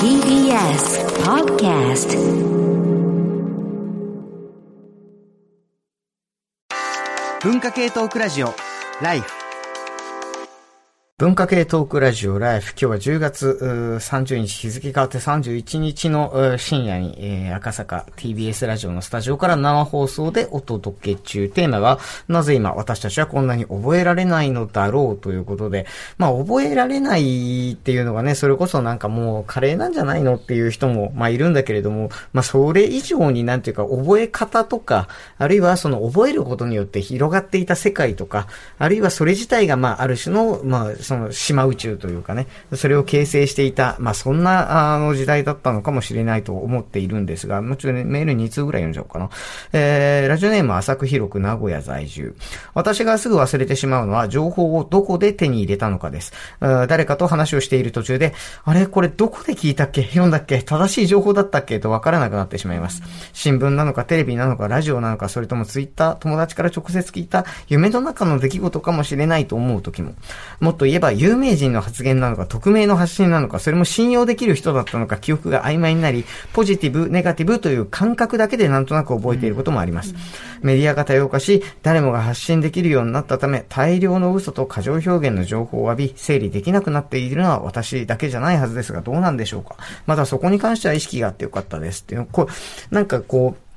TBS Podcast 文化系トークラジオライフ。文化系トークラジオライフ。今日は10月30日、日付変わって31日の深夜に、えー赤坂 TBS ラジオのスタジオから生放送でお届け中。テーマは、なぜ今私たちはこんなに覚えられないのだろうということで、まあ覚えられないっていうのがね、それこそなんかもうカレーなんじゃないのっていう人も、まあいるんだけれども、まあそれ以上になんていうか覚え方とか、あるいはその覚えることによって広がっていた世界とか、あるいはそれ自体がまあある種の、まあその島宇宙というかね、それを形成していた、まあそんなあの時代だったのかもしれないと思っているんですが、もちろんね、メール2通ぐらい読んじゃおうかな。えー、ラジオネーム浅く広く名古屋在住。私がすぐ忘れてしまうのは情報をどこで手に入れたのかです。誰かと話をしている途中で、あれ？これどこで聞いたっけ？読んだっけ？正しい情報だったっけ？とわからなくなってしまいます。新聞なのかテレビなのかラジオなのかそれともツイッター、友達から直接聞いた？夢の中の出来事かもしれないと思う時も。もっと言えば有名人の発言なのか匿名の発信なのかそれも信用できる人だったのか記憶が曖昧になり、ポジティブ、ネガティブという感覚だけでなんとなく覚えていることもあります。メディアが多様化し、誰もが発信できるようになったため、大量の嘘と過剰表現の情報を浴び、整理できなくなっているのは私だけじゃないはずですが、どうなんでしょうか。まだそこに関しては意識があってよかったですっていう、こう、なんかこう、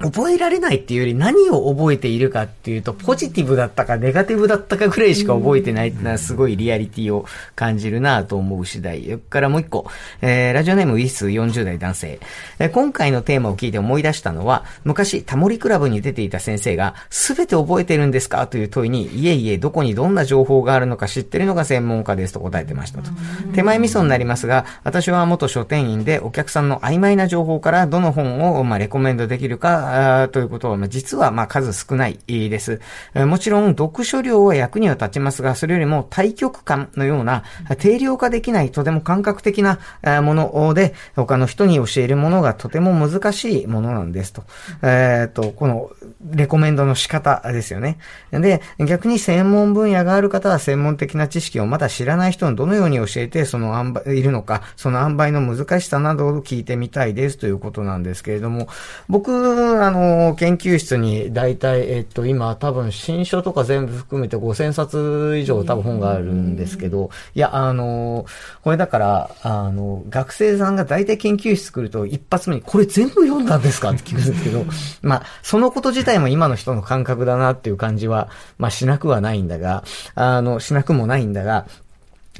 覚えられないっていうより何を覚えているかっていうと、ポジティブだったかネガティブだったかぐらいしか覚えてないっていうのはすごいリアリティを感じるなと思う次第。それからもう一個、えー、ラジオネームウィス40代男性、えー今回のテーマを聞いて思い出したのは、昔タモリクラブに出ていた先生が、すべて覚えてるんですかという問いに、いえいえ、どこにどんな情報があるのか知ってるのが専門家ですと答えてましたと。手前味噌になりますが、私は元書店員でお客さんの曖昧な情報からどの本を、まあ、レコメンドできるか、あーということは、まあ、実は、まあ、数少ないです。えーもちろん、読書量は役には立ちますが、それよりも対極感のような、定量化できない、とても感覚的なえーもので、他の人に教えるものがとても難しいものなんですと。えっ、と、この、レコメンドの仕方ですよね。で、逆に専門分野がある方は専門的な知識をまだ知らない人にどのように教えて、その塩梅、いるのか、その塩梅の難しさなどを聞いてみたいですということなんですけれども、僕、あの、研究室に大体、えっと、今多分新書とか全部含めて5000冊以上多分本があるんですけど、いや、あの、これだから、あの、学生さんが大体研究室来ると一発目にこれ全部読んだんですかって聞くんですけど、まあ、そのこと自体も今の人の感覚だなっていう感じは、まあ、しなくはないんだが、あの、しなくもないんだが、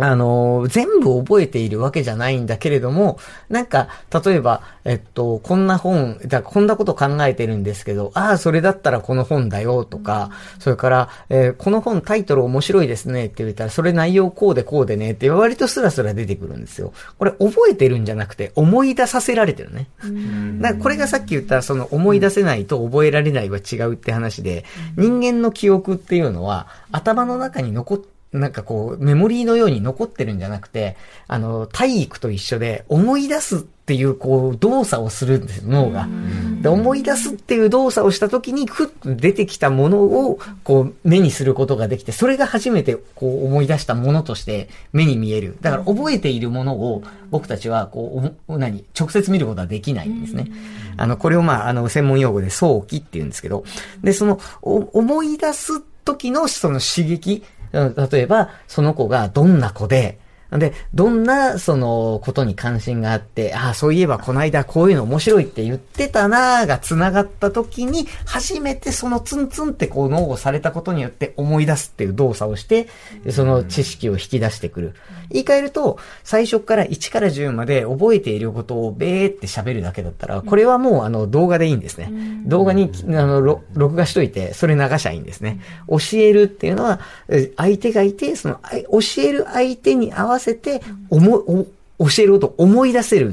あの、全部覚えているわけじゃないんだけれども、なんか、例えば、えっと、こんな本、だこんなこと考えてるんですけど、ああ、それだったらこの本だよとか、それから、えーこの本タイトル面白いですねって言ったら、それ内容こうでこうでねって割とスラスラ出てくるんですよ。これ覚えてるんじゃなくて、思い出させられてるね。だからこれがさっき言った、その思い出せないと覚えられないは違うって話で、人間の記憶っていうのは、頭の中に残っなんかこう、メモリーのように残ってるんじゃなくて、あの、体育と一緒で、思い出すっていう、こう、動作をするんですよ、脳が。で、思い出すっていう動作をした時に、ふっと出てきたものを、こう、目にすることができて、それが初めて、こう、思い出したものとして、目に見える。だから、覚えているものを、僕たちは、こう、お何、直接見ることはできないんですね。あの、これをまあ、あの、専門用語で早期って言うんですけど、で、その、お思い出す時のその刺激、うん例えば、その子がどんな子で、で、どんな、その、ことに関心があって、ああ、そういえばこの間こういうの面白いって言ってたなーが繋がった時に、初めてそのツンツンってこう脳をされたことによって思い出すっていう動作をして、その知識を引き出してくる。言い換えると、最初から1から10まで覚えていることをべーって喋るだけだったら、これはもうあの動画でいいんですね。動画にあのろ録画しといて、それ流しゃいいんですね。教えるっていうのは、え相手がいて、その教える相手に合わせて、思い、お教えることを思い出せるっ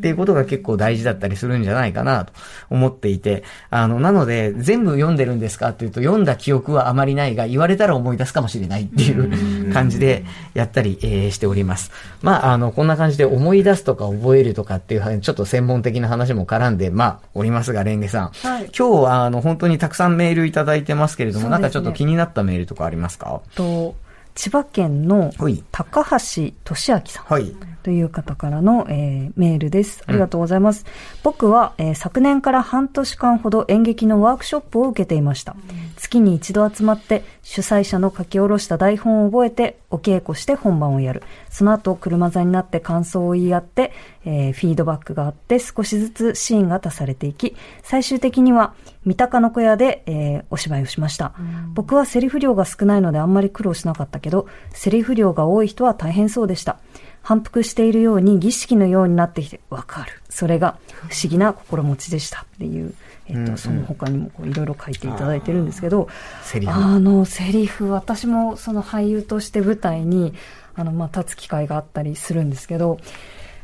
ていうことが結構大事だったりするんじゃないかなと思っていて、あの、なので、全部読んでるんですかっていうと、読んだ記憶はあまりないが、言われたら思い出すかもしれないっていう感じでやったり、えーしております。まあ、あの、こんな感じで思い出すとか覚えるとかっていう、ちょっと専門的な話も絡んで、まあ、おりますが、レンゲさん。はい。今日は、あの、本当にたくさんメールいただいてますけれども、ね。なんかちょっと気になったメールとかありますか？と千葉県のはい高橋俊明さん。はい。という方からの、えー、メールです。ありがとうございます。うん、僕は、えー、昨年から半年間ほど演劇のワークショップを受けていました。うん、月に一度集まって主催者の書き下ろした台本を覚えてお稽古して本番をやる。その後車座になって感想を言い合って、えー、フィードバックがあって少しずつシーンが足されていき、最終的には三鷹の小屋で、えー、お芝居をしました。僕はセリフ量が少ないのであんまり苦労しなかったけど、セリフ量が多い人は大変そうでした。反復しているように儀式のようになってきて、わかる。それが不思議な心持ちでした。っていう、えっ、と、その他にもいろいろ書いていただいてるんですけど、あの、セリフ、私もその俳優として舞台に、あの、まあ、立つ機会があったりするんですけど、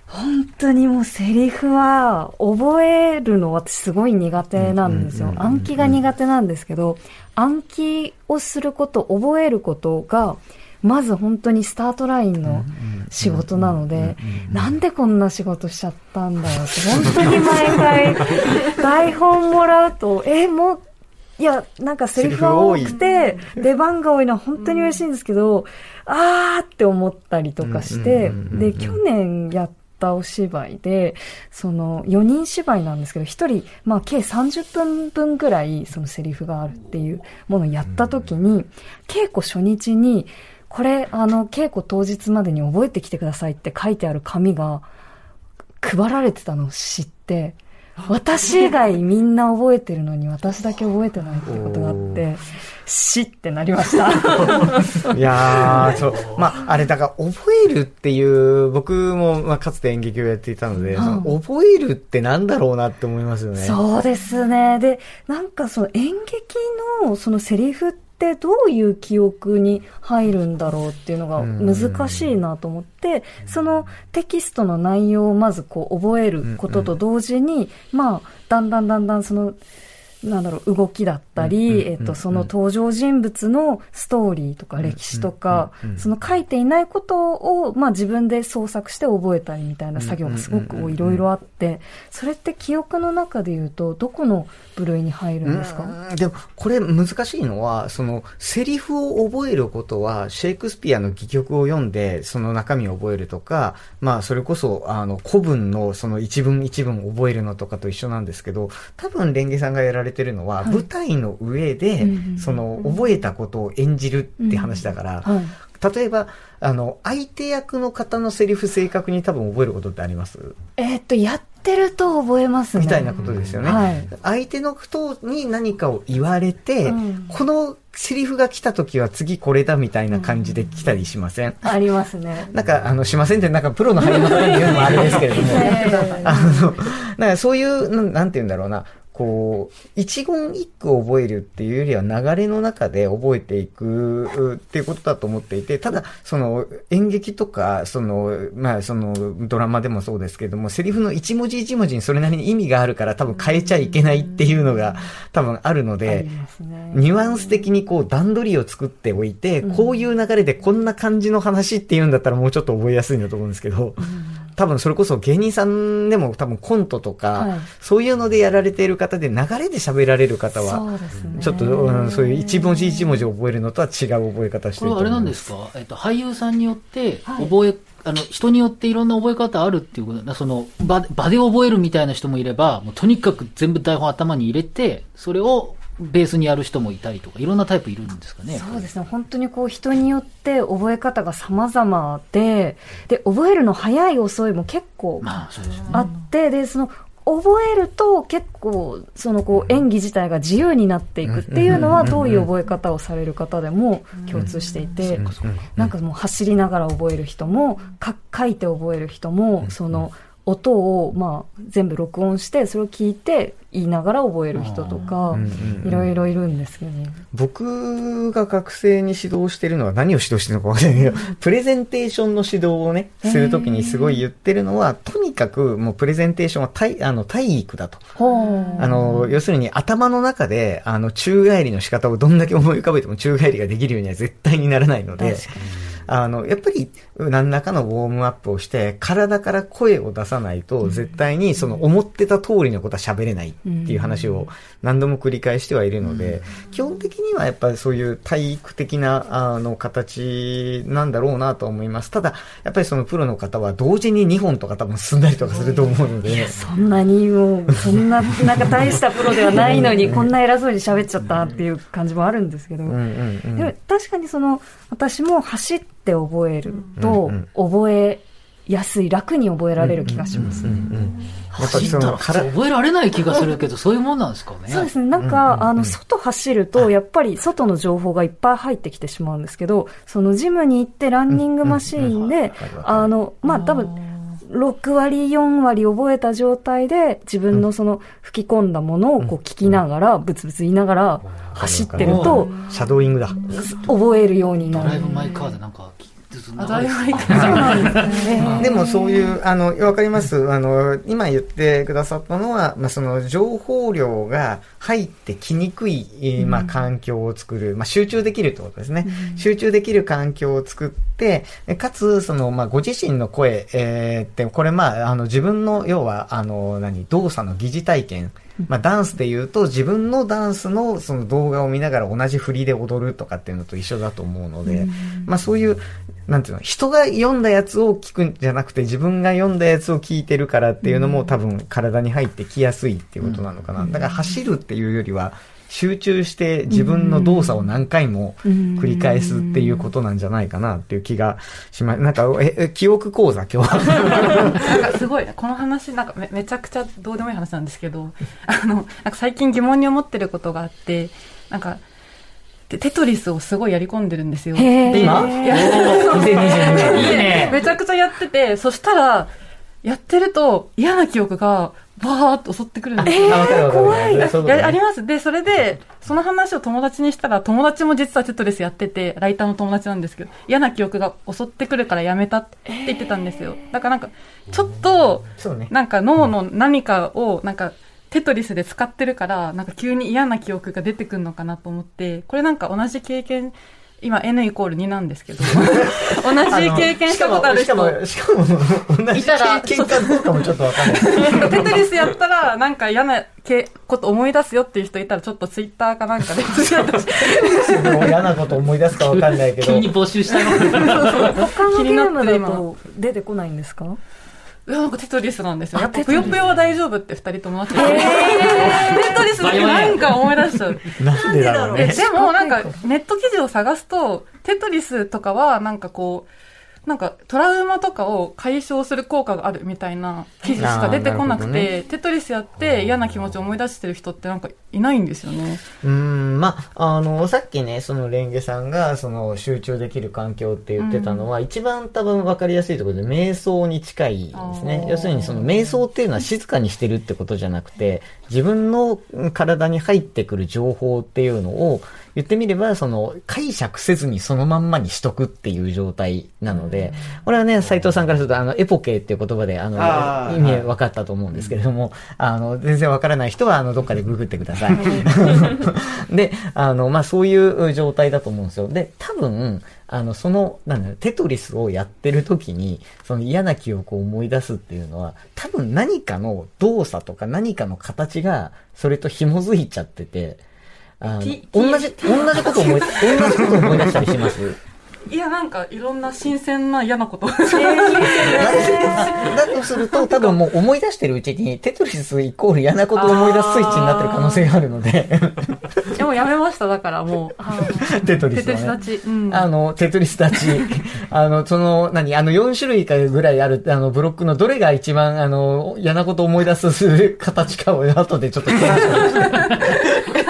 本当にもうセリフは覚えるの私すごい苦手なんですよ。暗記が苦手なんですけど、暗記をすること、覚えることが、まず本当にスタートラインの仕事なので、なんでこんな仕事しちゃったんだよって、本当に毎回 台本もらうと、え、もう、いや、なんかセリフが多くて、出番が多いのは本当に嬉しいんですけど、あーって思ったりとかして、で、去年やったお芝居で、その4人芝居なんですけど、1人、まあ計30分分ぐらいそのセリフがあるっていうものをやった時に、稽古初日に、これ、あの、稽古当日までに覚えてきてくださいって書いてある紙が配られてたのを知って、私以外みんな覚えてるのに私だけ覚えてないってことがあって、しってなりました。いやー、そう。まあ、あれだから覚えるっていう、僕も、まあ、かつて演劇をやっていたので、うん、の覚えるってなんだろうなって思いますよね。そうですね。で、なんかその演劇のそのセリフってってどういう記憶に入るんだろうっていうのが難しいなと思って、そのテキストの内容をまずこう覚えることと同時に、まあ、だんだんだんだんその、なんだろう、動きだったり、えっと、その登場人物のストーリーとか歴史とか、その書いていないことを、まあ自分で創作して覚えたりみたいな作業がすごくいろいろあって、それって記憶の中で言うと、どこの部類に入るんですか？でも、これ難しいのは、その、セリフを覚えることは、シェイクスピアの戯曲を読んで、その中身を覚えるとか、まあ、それこそ、あの、古文のその一文一文覚えるのとかと一緒なんですけど、多分、レンゲさんがやられてるのは、舞台の上で、その、覚えたことを演じるって話だから、例えば、あの、相手役の方のセリフ正確に多分覚えることってあります？えっと、やってると覚えますね。みたいなことですよね。はい、相手の人に何かを言われて、うん、このセリフが来た時は次これだみたいな感じで来たりしません、うん、ありますね。なんか、あの、しませんって、なんかプロの俳優の方に言うのもあれですけれども、あの、なんかそういう、なんて言うんだろうな、こう、一言一句覚えるっていうよりは流れの中で覚えていくっていうことだと思っていて、ただ、その演劇とか、その、まあそのドラマでもそうですけれども、セリフの一文字一文字にそれなりに意味があるから多分変えちゃいけないっていうのが多分あるので、ニュアンス的にこう段取りを作っておいて、こういう流れでこんな感じの話っていうんだったらもうちょっと覚えやすいんだと思うんですけど、多分それこそ芸人さんでも多分コントとか、はい、そういうのでやられている方で流れで喋られる方は、ちょっと、うん、そういう一文字一文字覚えるのとは違う覚え方してるこれはあれなんですか、えっと、俳優さんによって覚え、はいあの、人によっていろんな覚え方あるっていうことだ。その、場、場で覚えるみたいな人もいれば、もうとにかく全部台本頭に入れて、それをベースにやる人もいたりとか、いろんなタイプいるんですかね。そうですね。本当にこう人によって覚え方が様々で、で、覚えるの早い遅いも結構あって、で、その、覚えると結構そのこう演技自体が自由になっていくっていうのはどういう覚え方をされる方でも共通していてなんかもう走りながら覚える人も書いて覚える人もその音をまあ全部録音してそれを聞いて言いながら覚える人とか、いろいろいるんですけどね。僕が学生に指導してるのは何を指導してるのかわからないけど、プレゼンテーションの指導をね、するときにすごい言ってるのは、とにかくもうプレゼンテーションは体あの体育だと。あの、要するに頭の中で、あの、宙返りの仕方をどんだけ思い浮かべても宙返りができるようには絶対にならないので、あの、やっぱり何らかのウォームアップをして、体から声を出さないと、絶対にその思ってた通りのことは喋れないっていう話を何度も繰り返してはいるので、基本的にはやっぱりそういう体育的な、あの、形なんだろうなと思います。ただ、やっぱりそのプロの方は同時に2本とか多分進んだりとかすると思うので、そんなにもう、そんな、なんか大したプロではないのに、こんな偉そうに喋っちゃったっていう感じもあるんですけど。でも確かにその、私も走って覚えるとうん、覚えやすい、楽に覚えられる気がします。うんうんやっぱりその走った覚えられない気がするけど、そういうもんなんですかね。そうですね。なんか、あの、外走ると、やっぱり外の情報がいっぱい入ってきてしまうんですけど、そのジムに行ってランニングマシーンで、あの、まあ、多分、6割、4割覚えた状態で、自分のその吹き込んだものをこう聞きながら、ブツブツ言いながら走ってると、シャドーイングだ。覚えるようになるドライ。ブ・マイ・カーでなんか、ずでもそういう、あの、わかります？あの、今言ってくださったのは、まあ、その情報量が入ってきにくい、えーまあ、環境を作る、まあ、集中できるってことですね。集中できる環境を作って、えかつ、その、まあ、ご自身の声、えーって、これ、まあ、あの、自分の、要は、あの、何、動作の疑似体験、まあ、ダンスで言うと、自分のダンスのその動画を見ながら同じ振りで踊るとかっていうのと一緒だと思うので、まあそういう、なんていうの、人が読んだやつを聞くんじゃなくて、自分が読んだやつを聞いてるからっていうのも多分体に入ってきやすいっていうことなのかな。だから走るっていうよりは、集中して自分の動作を何回も繰り返すっていうことなんじゃないかなっていう気がします。なんか、え、え記憶講座今日は。なんかすごい、この話、なんかめめちゃくちゃどうでもいい話なんですけど、あの、なんか最近疑問に思ってることがあって、なんか、テテトリスをすごいやり込んでるんですよ。今？いや2022年。いいね。めちゃくちゃやってて、そしたら、やってると嫌な記憶がバーっと襲ってくるんですよ。あわかるわかるわかる。そういあります。で、それで、その話を友達にしたら、友達も実はテトリスやってて、ライターの友達なんですけど、嫌な記憶が襲ってくるからやめたって言ってたんですよ。だからなんか、ちょっと、そうね。なんか脳の何かを、なんか、テトリスで使ってるから、なんか急に嫌な記憶が出てくるのかなと思って、これなんか同じ経験、今 N イコール2なんですけど、同じ経験したことある人しかも、しかも、しかも同じ経験かどうかもちょっとわかんない。テトリスやったら、なんか嫌なけこと思い出すよっていう人いたら、ちょっとツイッターかなんかで、嫌なこと思い出すかわかんないけど急。に募集したの。他の気になゲームだと出てこないんですか？いやなんかテトリスなんですよ。あやっぱぷよぷよは大丈夫って二人友達で。テトリスだけなんか思い出しちゃう。なんでだろうえね。でもなんかネット記事を探すと、テトリスとかはなんかこう、なんかトラウマとかを解消する効果があるみたいな記事しか出てこなくて、テトリスやって嫌な気持ちを思い出してる人ってなんかいないんですよね。うーん、まあ、あの、さっきね、そのレンゲさんが、その、集中できる環境って言ってたのは、一番多分分かりやすいところで、瞑想に近いですね。要するに、その、瞑想っていうのは静かにしてるってことじゃなくて、自分の体に入ってくる情報っていうのを、言ってみれば、その、解釈せずにそのまんまにしとくっていう状態なので、これはね、斉藤さんからすると、あの、エポケっていう言葉で、あの、意味分かったと思うんですけれども、あの、全然分からない人は、あの、どっかでググってください。で、あの、まあ、そういう状態だと思うんですよ。で、多分、あの、その、なんだろうテトリスをやってる時に、その嫌な記憶を思い出すっていうのは、多分何かの動作とか何かの形が、それと紐づいちゃってて、あの同じ、同じこと思い、同じこと思い出したりします？いや、なんかいろんな新鮮な嫌なこと。だとすると、多分もう思い出してるうちに、テトリスイコール嫌なことを思い出すスイッチになってる可能性があるので、でもやめました、だからもう。テトリテトリスはね。ス立ち。うん。あの、テトリスたち、あの、その、何、あの、4種類かぐらいある、あの、ブロックのどれが一番、あの、嫌なことを思い出す形かを後でちょっと検証して、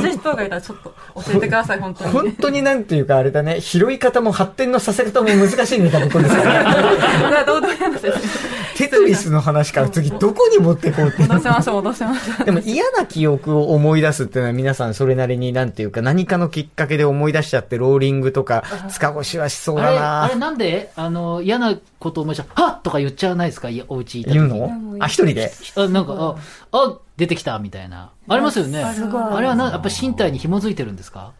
同じ、人がいたらちょっと教えてください、本当に。本当になんていうかあれだね、拾い方も発展のさせ方も難しいネタのことですから、どうでもいい話です。テトリスの話から次どこに持ってこうって。戻しましょう、戻しましょう。でも嫌な記憶を思い出すっていうのは皆さんそれなりになんていうか何かのきっかけで思い出しちゃってローリングとか塚越はしそうあれ、だなあれなんで、あの、嫌なこと思い出した、はっとか言っちゃわないですかいやお家いた時言うの？あ、一人で？あ、なんか、あ、あ、出てきたみたいな。ありますよね。あれはな、やっぱ身体に紐づいてるんですか？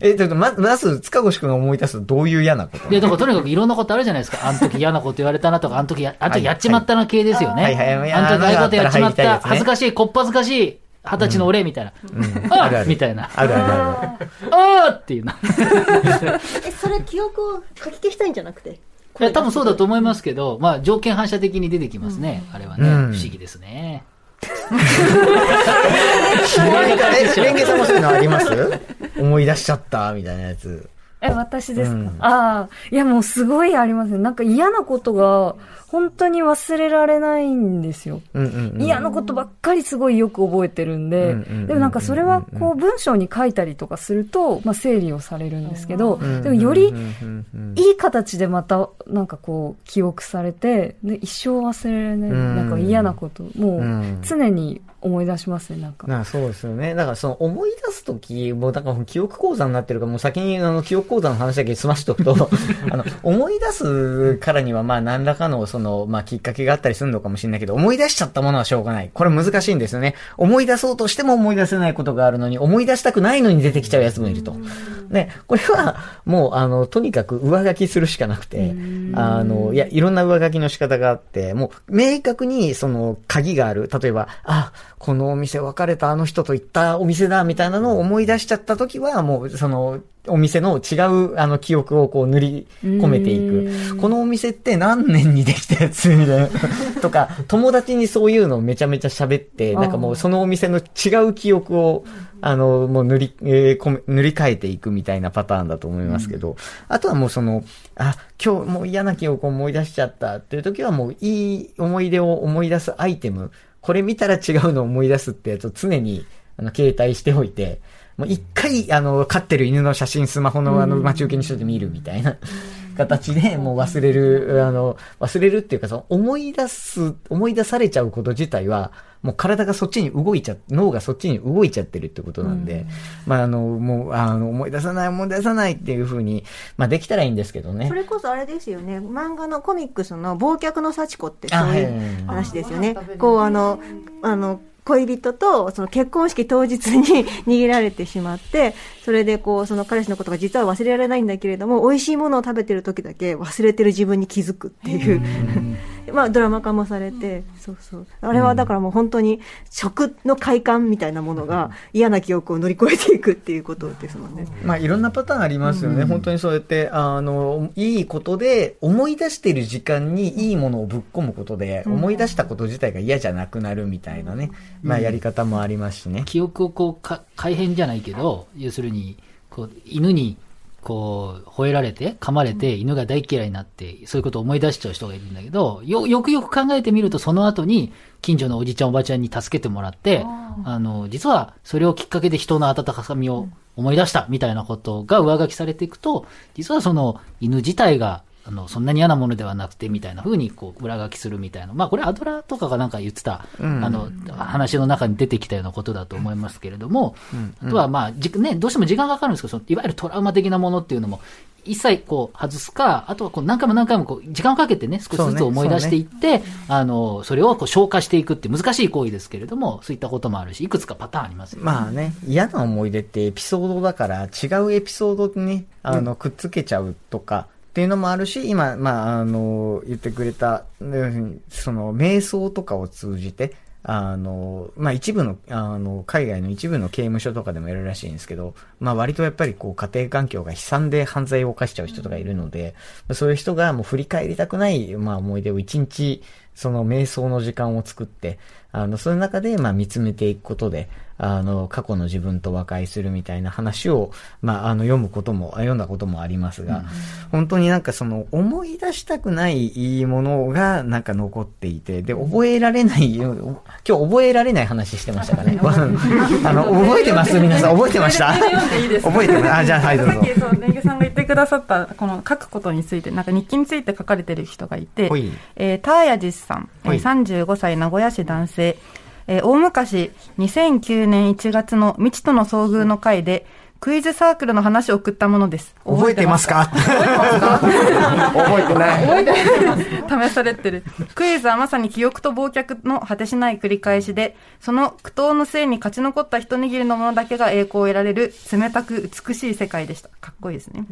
え、ちょっとま、まず、塚越くんが思い出すとどういう嫌なこと？いや、だからとにかくいろんなことあるじゃないですか。あの時嫌なこと言われたなとか、あの時や、あの時やっちまったな系ですよね。はいはいはいあの時ああいうことやっちまった。恥ずかしい、こっぱずかしい。二十歳の俺みたいな。うんああみたいな。あるあるある。あーっていうな。え、それ記憶を書き消したいんじゃなくて？いや、多分そうだと思いますけど、まあ、条件反射的に出てきますね。あれはね。うん不思議ですね。え、レンゲさんもそういうのあります？思い出しちゃったみたいなやつ。え、私ですか、うんああ、いやもうすごいありますね。なんか嫌なことが本当に忘れられないんですよ。うんうんうん。嫌なことばっかりすごいよく覚えてるんで、うんうんうんうんでもなんかそれはこう文章に書いたりとかすると、まあ整理をされるんですけど、でもよりうんうんうんいい形でまたなんかこう記憶されて、で一生忘れられない、うんなんか嫌なこと、もううん常に思い出しますね、なんか。なそうですよね。だからその思い出すとき、もうだから記憶講座になってるから、もう先にあの記憶講座の話だけ済ましておくと、あの、思い出すからにはまあ何らかのその、まあきっかけがあったりするのかもしれないけど、思い出しちゃったものはしょうがない。これ難しいんですよね。思い出そうとしても思い出せないことがあるのに、思い出したくないのに出てきちゃうやつもいると。ね、これはもうあの、とにかく上書きするしかなくて、あの、いや、いろんな上書きの仕方があって、もう明確にその鍵がある。例えば、あ、このお店別れたあの人と行ったお店だみたいなのを思い出しちゃった時は、もうその、お店の違うあの記憶をこう塗り込めていく。このお店って何年にできたやつみたいな。とか、友達にそういうのをめちゃめちゃ喋って、なんかもうそのお店の違う記憶を、あの、もう塗り、えー塗り替えていくみたいなパターンだと思いますけど、あとはもうその、あ、今日もう嫌な記憶を思い出しちゃったっていう時はもういい思い出を思い出すアイテム、これ見たら違うのを思い出すってやつを常に、あの、携帯しておいて、もう一回、あの、飼ってる犬の写真スマホのあの、待ち受けにしといて見るみたいな形で、もう忘れる、あの、忘れるっていうか、その思い出す、思い出されちゃうこと自体は、もう体がそっちに動いちゃ、脳がそっちに動いちゃってるってことなんで、まあ、あの、もう、あの、思い出さない、思い出さないっていうふうに、まあ、できたらいいんですけどねそ。れこそあれですよね。漫画のコミックスの忘却の幸子ってそういいはいはいう話ですよね。こうあの、あの、恋人とその結婚式当日に 逃げられてしまって、それでこう、その彼氏のことが実は忘れられないんだけれども、美味しいものを食べてる時だけ忘れてる自分に気づくっていう。まあドラマ化もされて、そうそう。あれはだからもう本当に食の快感みたいなものが嫌な記憶を乗り越えていくっていうことですもんね。まあ、いろんなパターンありますよね。本当にそうやって、あの、いいことで、思い出している時間にいいものをぶっ込むことで、思い出したこと自体が嫌じゃなくなるみたいなね、まあ、やり方もありますしね。記憶をこう、か改変じゃないけど、要するに、こう、犬に、こう、吠えられて、噛まれて、犬が大嫌いになって、そういうことを思い出しちゃう人がいるんだけど、よ、よくよく考えてみると、その後に、近所のおじちゃんおばちゃんに助けてもらって、あの、実は、それをきっかけで人の温かみを思い出した、みたいなことが上書きされていくと、実はその、犬自体が、あの、そんなに嫌なものではなくて、みたいな風に、こう、裏書きするみたいな。まあ、これアドラーとかがなんか言ってた、あの、話の中に出てきたようなことだと思いますけれども、あとはまあ、じね、どうしても時間がかかるんですけど、そのいわゆるトラウマ的なものっていうのも、一切こう外すか、あとはこう何回も何回もこう時間をかけてね、少しずつ思い出していって、あの、それをこう消化していくって難しい行為ですけれども、そういったこともあるし、いくつかパターンありますよね。まあね、嫌な思い出ってエピソードだから、違うエピソードにね、あの、くっつけちゃうとか、っていうのもあるし、今、まあ、あの、言ってくれた、その、瞑想とかを通じて、あの、まあ、一部の、あの、海外の一部の刑務所とかでもやるらしいんですけど、まあ、割とやっぱりこう、家庭環境が悲惨で犯罪を犯しちゃう人とかいるので、そういう人がもう振り返りたくない、まあ、思い出を一日、その瞑想の時間を作って、あの、その中で、まあ、見つめていくことで、あの、過去の自分と和解するみたいな話を、まあ、あの、読むことも、あ読んだこともありますが、本当になんかその、思い出したくないものが、なんか残っていて、で、覚えられない、今日覚えられない話してましたかね。あの、覚えてます皆さん、覚えてました？覚えてます。あ、じゃあ、はい、どうぞ。さっ。きそうさんが言ってくださったこの書くことについてなんか日記について書かれてる人がいてえー、ターヤジスさん、えー、35歳名古屋市男性、えー大昔2009年1月の未知との遭遇の回でクイズサークルの話を送ったものです。覚えてますか？覚えてない。覚えてない。試されてる。クイズはまさに記憶と忘却の果てしない繰り返しで、その苦闘の末に勝ち残った一握りのものだけが栄光を得られる冷たく美しい世界でした。かっこいいですね。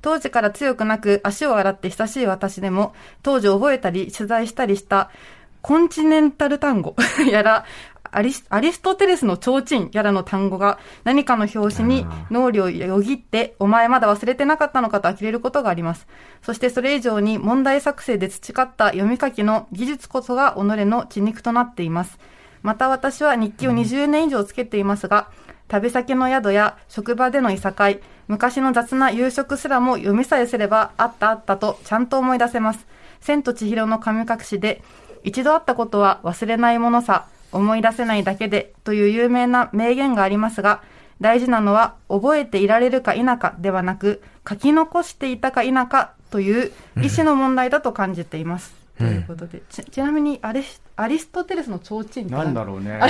当時から強くなく足を洗って親しい私でも、当時覚えたり取材したりしたコンチネンタル単語 やら、アリスアリストテレスの提灯やらの単語が何かの表紙に脳裏をよぎって、お前まだ忘れてなかったのかと呆れることがあります。そしてそれ以上に問題作成で培った読み書きの技術こそが己の血肉となっています。また私は日記を20年以上つけていますが、旅先の宿や職場でのいさかい、昔の雑な夕食すらも読みさえすればあったあったとちゃんと思い出せます。千と千尋の神隠しで、一度あったことは忘れないものさ、思い出せないだけでという有名な名言がありますが、大事なのは覚えていられるか否かではなく、書き残していたか否かという意思の問題だと感じています。ということで、ちちなみにアリスアリストテレスの提灯なんだろうね。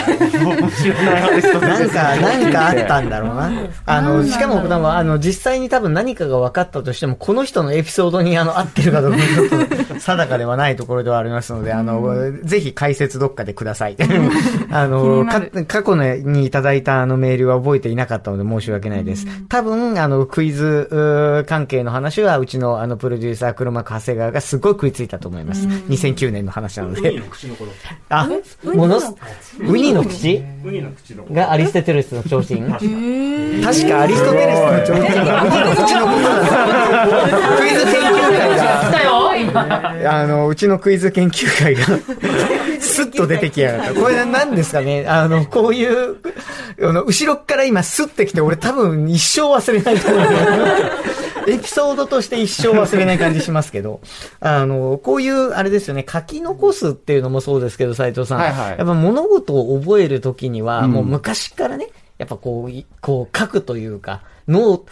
知らないアーティストなんか、何かあったんだろうな。あの、しかも、多分あの、実際に多分何かが分かったとしても、この人のエピソードにあの、合ってるかどうかちょっと定かではないところではありますので、あの、ぜひ解説どっかでください。あの、か過去のにいただいたあのメールは覚えていなかったので申し訳ないです。多分、あの、クイズ関係の話は、うちのあの、プロデューサー、黒幕長谷川がすごい食いついたと思います。2009年の話なので。あ、ものす、ウニの口。がアリストテレスの提灯。確かアリストテレスの提灯。がウニの口のことなんですクイズ研究会が、あの、うちのクイズ研究会が、スッと出てきやがった。これ何ですかね？あの、こういう、あの、後ろっから今スッてきて、俺多分一生忘れないと思う。エピソードとして一生忘れない感じしますけど、あの、こういう、あれですよね、書き残すっていうのもそうですけど、斉藤さん。はいはいやっぱ物事を覚えるときには、もう昔からね、やっぱこうい、こう書くというか、脳、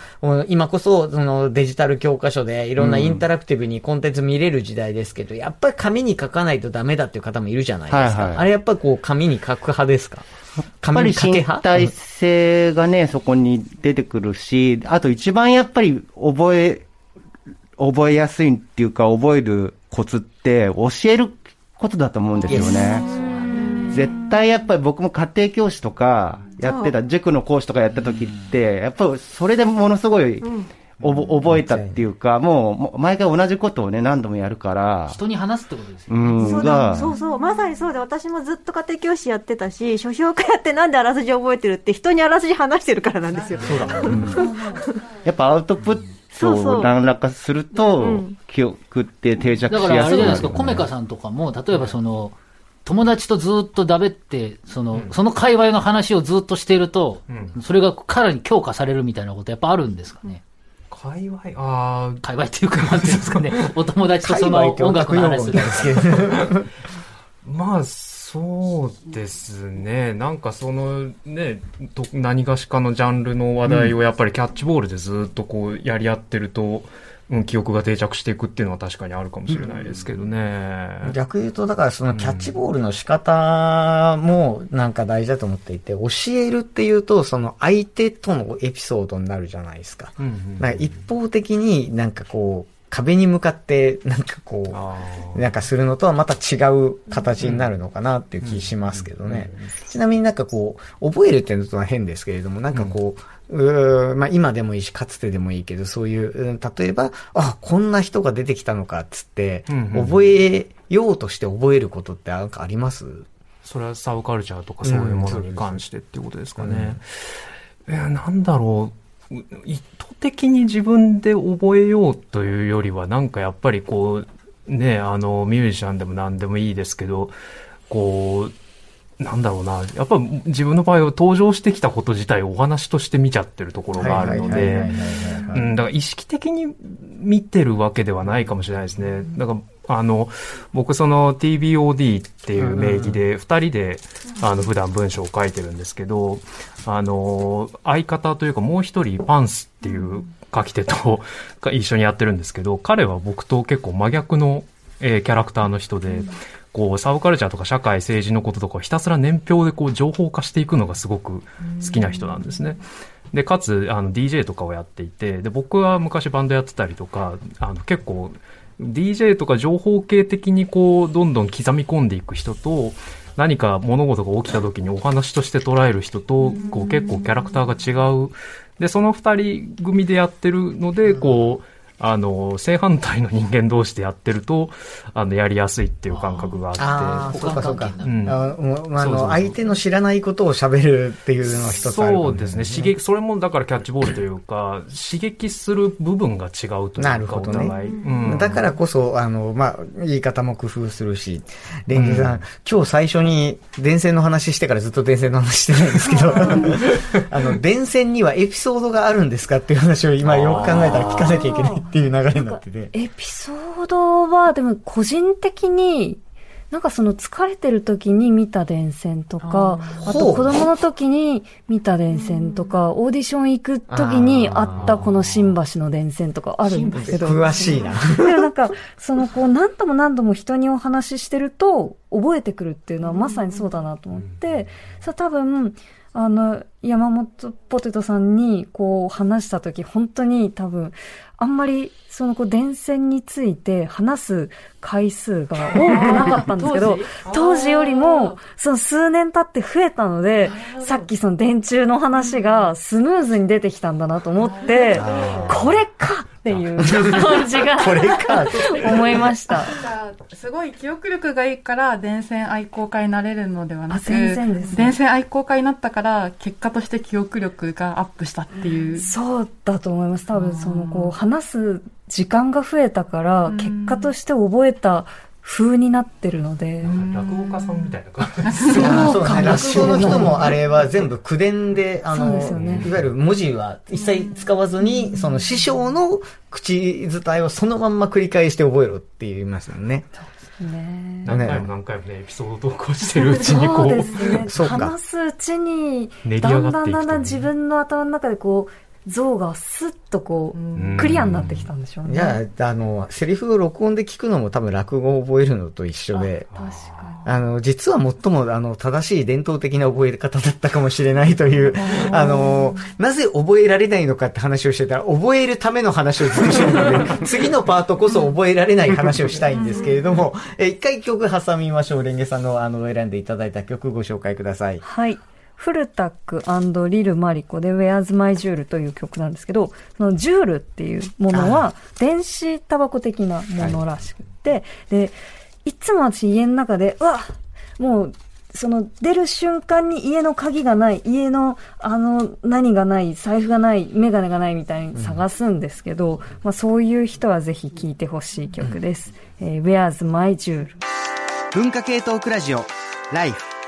今こそ、そのデジタル教科書でいろんなインタラクティブにコンテンツ見れる時代ですけど、やっぱり紙に書かないとダメだっていう方もいるじゃないですか。はいはい。あれやっぱこう紙に書く派ですか？やっ紙ぱり身に書け派体性がね、そこに出てくるし、あと一番やっぱり覚え、覚えやすいっていうか、覚えるコツって教えることだと思うんですよね。絶対やっぱり僕も家庭教師とかやってた、塾の講師とかやった時って、やっぱりそれでものすごい、おぼ覚えたっていうか、もうもう毎回同じことをね、何度もやるから、人に話すってことですようね。ん、そうだが、そうそう、まさにそうで、私もずっと家庭教師やってたし、書評家やってなんであらすじ覚えてるって、人にあらすじ話してるからなんですよ。やっぱアウトプットそうそう。を何らかすると、うん。記憶って定着しやすくなる、だからあれじゃないですか、コメカさんとかも、例えばその、友達とずっとだべって、その、その界隈の話をずっとしていると、それがかなり強化されるみたいなことやっぱあるんですかね。界隈？あ界隈っていうか、なんていうんですかね、お友達とその音楽の話する。ですけど。あ、まあ、そうですね。なんかそのね、と何がしかのジャンルの話題をやっぱりキャッチボールでずっとこうやり合ってると、うん、記憶が定着していくっていうのは確かにあるかもしれないですけどね。逆言うと、だからそのキャッチボールの仕方もなんか大事だと思っていて、教えるっていうと、その相手とのエピソードになるじゃないですか。うんうんなんか一方的になんかこう、壁に向かってなんかこあう、ーなんかするのとはまた違う形になるのかなっていう気しますけどね。ちなみになんかこう、覚えるっていうのとは変ですけれども、なんかこう、うーまあ今でもいいし、かつてでもいいけど、そういう、うん例えば、あ、こんな人が出てきたのかっつって、うんうんうん覚えようとして覚えることってなんかあります？それはサブカルチャーとかそういうものに関してっていうことですかね。いや、なんだろう。う意図的に自分で覚えようというよりは、なんかやっぱりこう、ね、あの、ミュージシャンでも何でもいいですけど、こう、なんだろうな。やっぱ自分の場合は登場してきたこと自体をお話として見ちゃってるところがあるので、うん、だから意識的に見てるわけではないかもしれないですね。だから、あの、僕その TBOD っていう名義で二人で、あの、普段文章を書いてるんですけど、あの、相方というかもう一人パンスっていう書き手と が一緒にやってるんですけど、彼は僕と結構真逆の、えーキャラクターの人で、こう、サブカルチャーとか社会、政治のこととかをひたすら年表でこう情報化していくのがすごく好きな人なんですね。で、かつ、あの、DJ とかをやっていて、で、僕は昔バンドやってたりとか、あの、結構、DJ とか情報系的にこう、どんどん刻み込んでいく人と、何か物事が起きた時にお話として捉える人と、こう結構キャラクターが違う。で、その二人組でやってるので、こう、あの、正反対の人間同士でやってると、あの、やりやすいっていう感覚があああ、って。そうか。そうか。うん。あの、相手の知らないことを喋るっていうのは一つあるかもそうですね。刺激、それもだからキャッチボールというか、刺激する部分が違うというか、なるほどね。お互い。うん。だからこそ、あの、まあ、言い方も工夫するし、レンゲさん、今日最初に電線の話してからずっと電線の話してないんですけど、あの、電線にはエピソードがあるんですかっていう話を今よく考えたら聞かなきゃいけないっていう流れになってて。エピソードは、でも個人的に、なんかその疲れてる時に見た電線とか、あと子供の時に見た電線とか、オーディション行く時にあったこの新橋の電線とかあるんですけど。詳しいな。でもなんか、そのこう何度も何度も人にお話ししてると覚えてくるっていうのはまさにそうだなと思って、それ多分、あの、山本ポテトさんにこう話した時本当に多分、あんまりそのこう電線について話す回数が多くなかったんですけど、当時？よりも、その数年経って増えたので、さっきその電柱の話がスムーズに出てきたんだなと思って、これかっていう感じが、これか。思いました。すごい記憶力がいいから電線愛好家になれるのではなく電線愛好家になったから結果として記憶力がアップしたっていうそうだと思います。多分そのこう話す時間が増えたから、結果として覚えた風になってるので、落語家さんみたいな感じ。そうそうね。落語の人もあれは全部口伝で、あの、ですよねいわゆる文字は一切使わずに、その師匠の口伝えをそのまんま繰り返して覚えろって言いますよね。ね何回も何回もね、エピソード投稿してるうちにこそうう、ですね。話すうちにだんだんだんだん自分の頭の中でこう、像がスッとこんう、クリアになってきたんでしょうね。じゃあ、あの、セリフを録音で聞くのも多分落語を覚えるのと一緒で、あの、実は最も、あの、正しい伝統的な覚え方だったかもしれないという、あの、なぜ覚えられないのかって話をしてたら、覚えるための話をずっとしてるので、次のパートこそ覚えられない話をしたいんですけれども、え一回曲挟みましょう。レンゲさんの、あの、選んでいただいた曲ご紹介ください。はい。フルタックリル・マリコで Where's My Jewel という曲なんですけど、そのジュールっていうものは電子タバコ的なものらしくって、で、いつも私家の中で、うわもう、その出る瞬間に家の鍵がない、家のあの何がない、財布がない、メガネがないみたいに探すんですけど、まあそういう人はぜひ聴いてほしい曲です。えー Where's My Jewel? 文化系トークラジオ、ライフ。